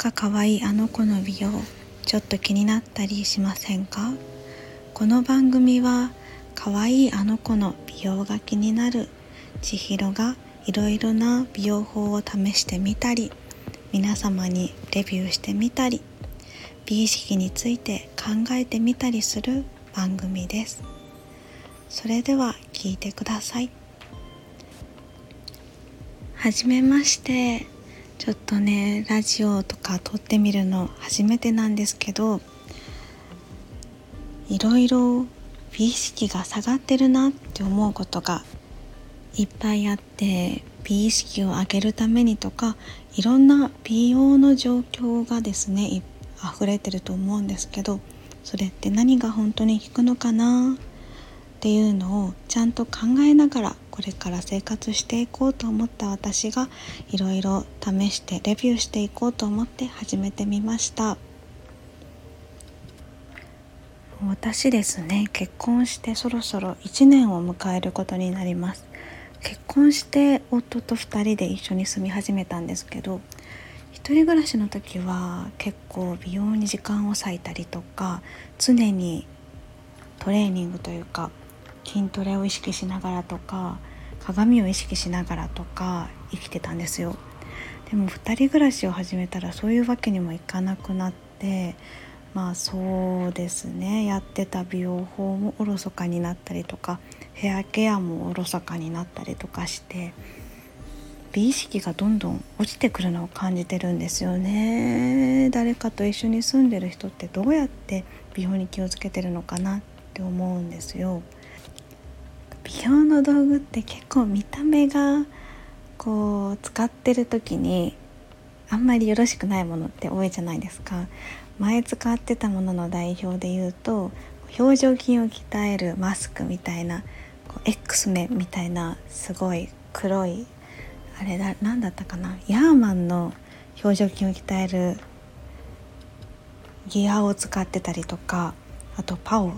か可愛いあの子の美容ちょっと気になったりしませんか？この番組は可愛いあの子の美容が気になる千尋がいろいろな美容法を試してみたり皆様にレビューしてみたり美意識について考えてみたりする番組です。それでは聞いてください。はじめまして。ちょっとねラジオとか撮ってみるの初めてなんですけどいろいろ美意識が下がってるなって思うことがいっぱいあって美意識を上げるためにとかいろんな美容の状況がですね溢れてると思うんですけどそれって何が本当に効くのかなっていうのをちゃんと考えながらこれから生活していこうと思った私がいろいろ試してレビューしていこうと思って始めてみました。私ですね結婚してそろそろ1年を迎えることになります。結婚して夫と2人で一緒に住み始めたんですけど一人暮らしの時は結構美容に時間を割いたりとか常にトレーニングというか筋トレを意識しながらとか鏡を意識しながらとか生きてたんですよ。でも2人暮らしを始めたらそういうわけにもいかなくなってまあそうですね。やってた美容法もおろそかになったりとかヘアケアもおろそかになったりとかして美意識がどんどん落ちてくるのを感じてるんですよね。誰かと一緒に住んでる人ってどうやって美容に気をつけてるのかなって思うんですよ。美容の道具って結構見た目がこう使ってる時にあんまりよろしくないものって多いじゃないですか。前使ってたものの代表で言うと表情筋を鍛えるマスクみたいなこう X メみたいなすごい黒いあれだ何だったかな。ヤーマンの表情筋を鍛えるギアを使ってたりとかあとパオ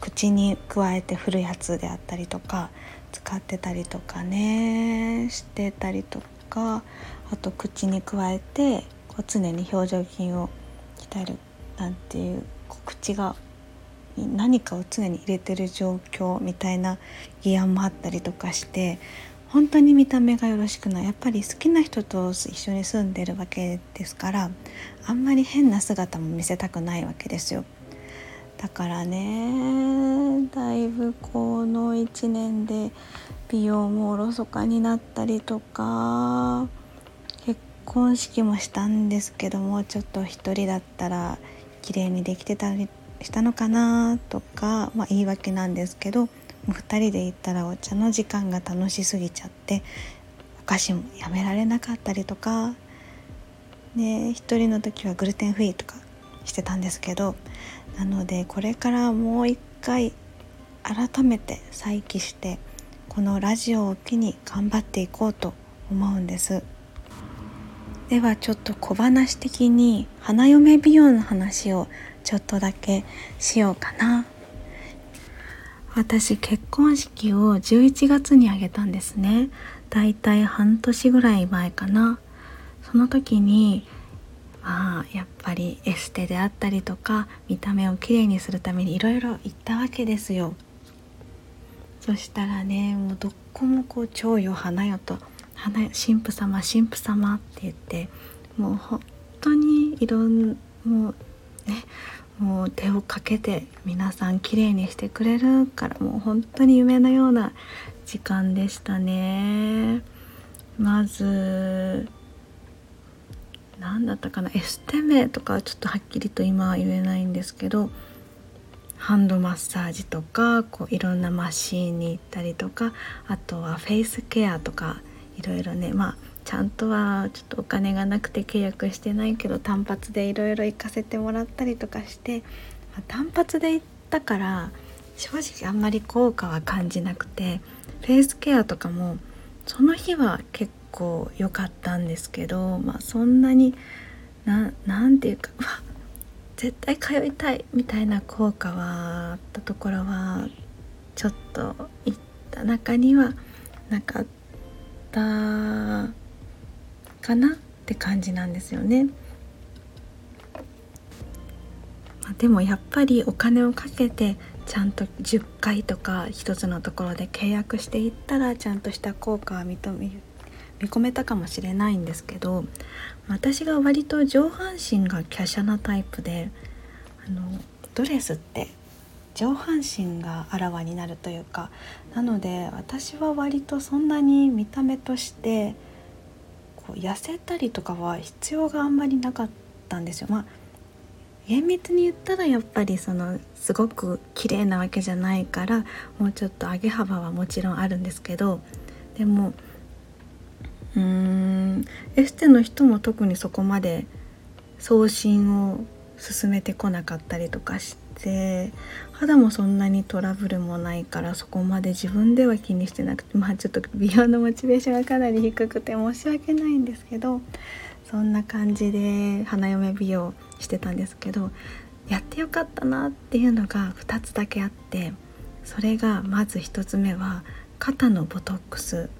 口に加えて振るやつであったりとか使ってたりとかねしてたりとかあと口に加えてこう常に表情筋を鍛えるなんていう口が何かを常に入れてる状況みたいなギアもあったりとかして本当に見た目がよろしくないやっぱり好きな人と一緒に住んでるわけですからあんまり変な姿も見せたくないわけですよ。だからねだいぶこの1年で美容もおろそかになったりとか結婚式もしたんですけどもちょっと一人だったら綺麗にできてたりしたのかなとか、まあ、言い訳なんですけど2人で行ったらお茶の時間が楽しすぎちゃってお菓子もやめられなかったりとか、ね、1人の時はグルテンフリーとかしてたんですけどなのでこれからもう一回改めて再起してこのラジオを機に頑張っていこうと思うんです。ではちょっと小話的に花嫁美容の話をちょっとだけしようかな。私結婚式を11月に挙げたんですね。だいたい半年ぐらい前かな。その時にまあやっぱりエステであったりとか見た目をきれいにするためにいろいろ行ったわけですよ。そしたらねもうどこもこう蝶よ花よと。花よ神父様神父様って言ってもう本当にいろんもうねもう手をかけて皆さん綺麗にしてくれるからもう本当に夢のような時間でしたね。まずだったかな？エステ名とかはちょっとはっきりと今は言えないんですけどハンドマッサージとかこういろんなマシーンに行ったりとかあとはフェイスケアとかいろいろねまあちゃんとはちょっとお金がなくて契約してないけど単発でいろいろ行かせてもらったりとかして、まあ、単発で行ったから正直あんまり効果は感じなくてフェイスケアとかもその日は結構良かったんですけど、まあ、そんなに何て言うか わ絶対通いたいみたいな効果はあったところはちょっと行った中にはなかったかなって感じなんですよね。でもやっぱりお金をかけてちゃんと10回とか一つのところで契約していったらちゃんとした効果は認め見込めたかもしれないんですけど私が割と上半身が華奢なタイプであのドレスって上半身があらわになるというかなので私は割とそんなに見た目としてこう痩せたりとかは必要があんまりなかったんですよ。まあ厳密に言ったらやっぱりそのすごく綺麗なわけじゃないからもうちょっと上げ幅はもちろんあるんですけどでもうーん。エステの人も特にそこまで送信を進めてこなかったりとかして肌もそんなにトラブルもないからそこまで自分では気にしてなくてまあちょっと美容のモチベーションがかなり低くて申し訳ないんですけどそんな感じで花嫁美容してたんですけどやってよかったなっていうのが2つだけあってそれがまず1つ目は肩のボトックス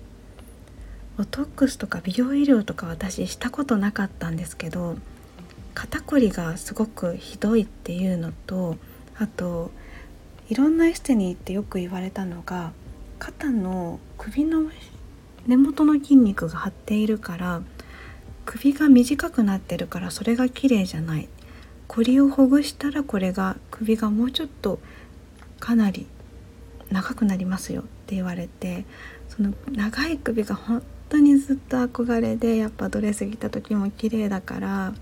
ボトックスとか美容医療とか私したことなかったんですけど肩こりがすごくひどいっていうのとあといろんなエステに行ってよく言われたのが肩の首の根元の筋肉が張っているから首が短くなってるからそれが綺麗じゃない。こりをほぐしたらこれが首がもうちょっとかなり長くなりますよって言われてその長い首が本当にずっと憧れでやっぱドレス着た時も綺麗だから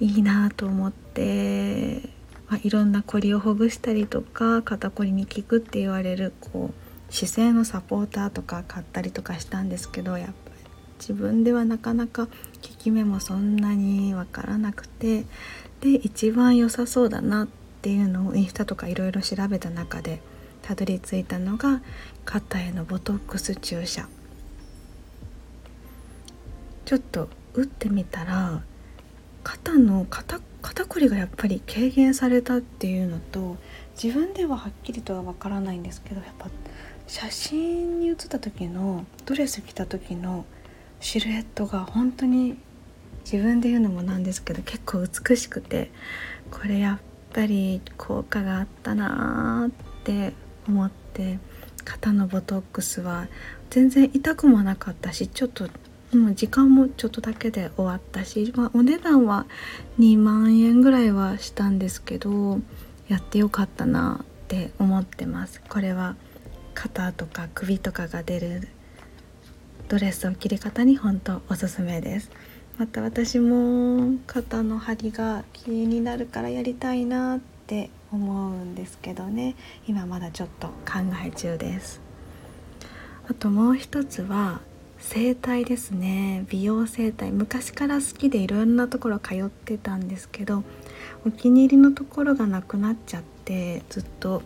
いいなと思って、まあ、いろんなこりをほぐしたりとか肩こりに効くって言われるこう姿勢のサポーターとか買ったりとかしたんですけどやっぱり自分ではなかなか効き目もそんなに分からなくてで一番良さそうだなっていうのをインスタとかいろいろ調べた中でたどり着いたのが肩へのボトックス注射。ちょっと打ってみたら肩の肩肩こりがやっぱり軽減されたっていうのと自分でははっきりとはわからないんですけどやっぱ写真に写った時のドレス着た時のシルエットが本当に自分で言うのもなんですけど結構美しくてこれやっぱり効果があったなーって思って肩のボトックスは全然痛くもなかったしちょっともう時間もちょっとだけで終わったし、まあ、お値段は2万円ぐらいはしたんですけどやってよかったなって思ってます。これは肩とか首とかが出るドレスを着る方に本当おすすめです。また私も肩の張りが気になるからやりたいなって思うんですけどね。今まだちょっと考え中です。あともう一つは整体ですね。美容整体昔から好きでいろんなところ通ってたんですけどお気に入りのところがなくなっちゃってずっと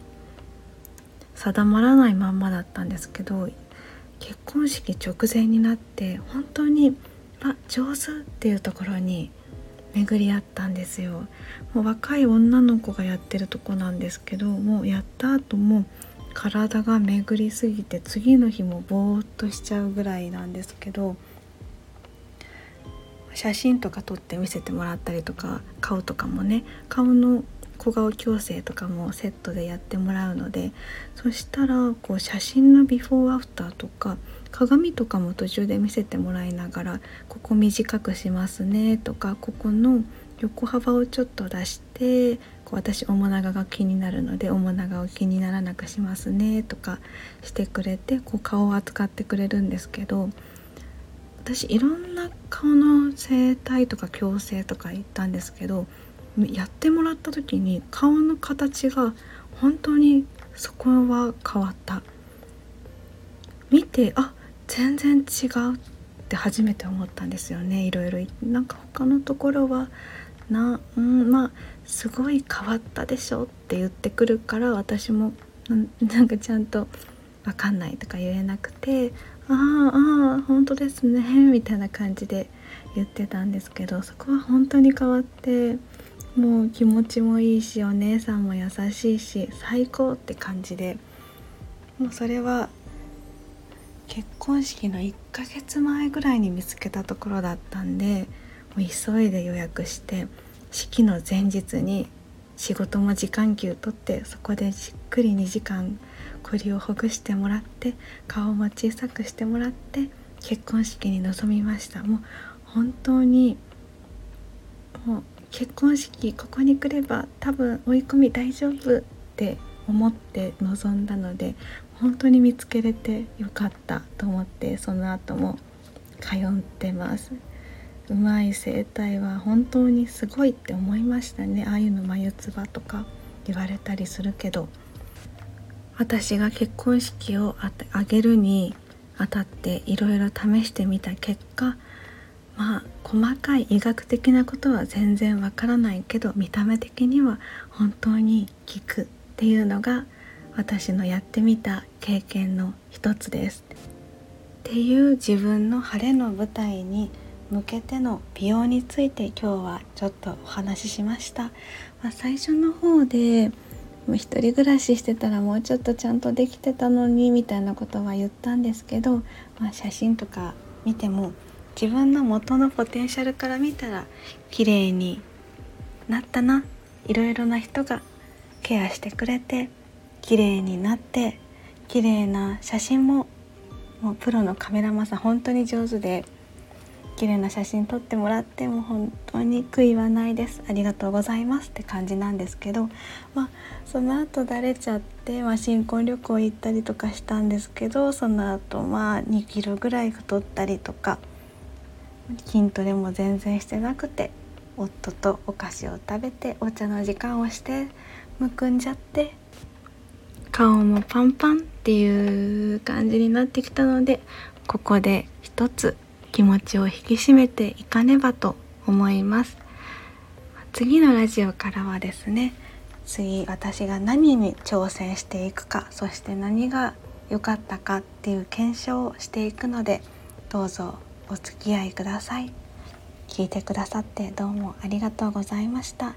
定まらないまんまだったんですけど結婚式直前になって本当にあ上手っていうところに巡り合ったんですよ。もう若い女の子がやってるとこなんですけどもうやった後も体が巡りすぎて次の日もぼーっとしちゃうぐらいなんですけど写真とか撮って見せてもらったりとか顔とかもね顔の小顔矯正とかもセットでやってもらうのでそしたらこう写真のビフォーアフターとか鏡とかも途中で見せてもらいながらここ短くしますねとかここの横幅をちょっと出してこう私面長が気になるので面長を気にならなくしますねとかしてくれてこう顔を扱ってくれるんですけど私いろんな顔の整体とか矯正とか行ったんですけどやってもらった時に顔の形が本当にそこは変わった。見てあ全然違うって初めて思ったんですよねいろいろ。なんか他のところはなうんまあすごい変わったでしょって言ってくるから私もなんかちゃんと分かんないとか言えなくてああああ本当ですねみたいな感じで言ってたんですけどそこは本当に変わってもう気持ちもいいしお姉さんも優しいし最高って感じでもうそれは結婚式の1ヶ月前ぐらいに見つけたところだったんで急いで予約して式の前日に仕事も時間給取ってそこでじっくり2時間こりをほぐしてもらって顔も小さくしてもらって結婚式に臨みました。もう本当にもう結婚式ここに来れば多分追い込み大丈夫って思って臨んだので本当に見つけれてよかったと思ってその後も通ってます。うまい整体は本当にすごいって思いましたねああいうの眉唾とか言われたりするけど私が結婚式を挙げるにあたっていろいろ試してみた結果まあ細かい医学的なことは全然わからないけど見た目的には本当に効くっていうのが私のやってみた経験の一つです。っていう自分の晴れの舞台に向けての美容について今日はちょっとお話ししました、まあ、最初の方でもう一人暮らししてたらもうちょっとちゃんとできてたのにみたいなことは言ったんですけど、まあ、写真とか見ても自分の元のポテンシャルから見たら綺麗になったな。いろいろな人がケアしてくれて綺麗になって綺麗な写真ももうプロのカメラマンさん本当に上手で綺麗な写真撮ってもらっても本当に悔いはないです。ありがとうございますって感じなんですけどまあその後だれちゃって、まあ、新婚旅行行ったりとかしたんですけどその後まあ2キロぐらい太ったりとか筋トレも全然してなくて夫とお菓子を食べてお茶の時間をしてむくんじゃって顔もパンパンっていう感じになってきたのでここで一つ気持ちを引き締めていかねばと思います。次のラジオからはですね次私が何に挑戦していくかそして何が良かったかっていう検証をしていくのでどうぞお付き合いください。聞いてくださってどうもありがとうございました。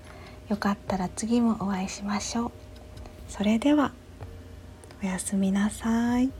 よかったら次もお会いしましょう。それではおやすみなさい。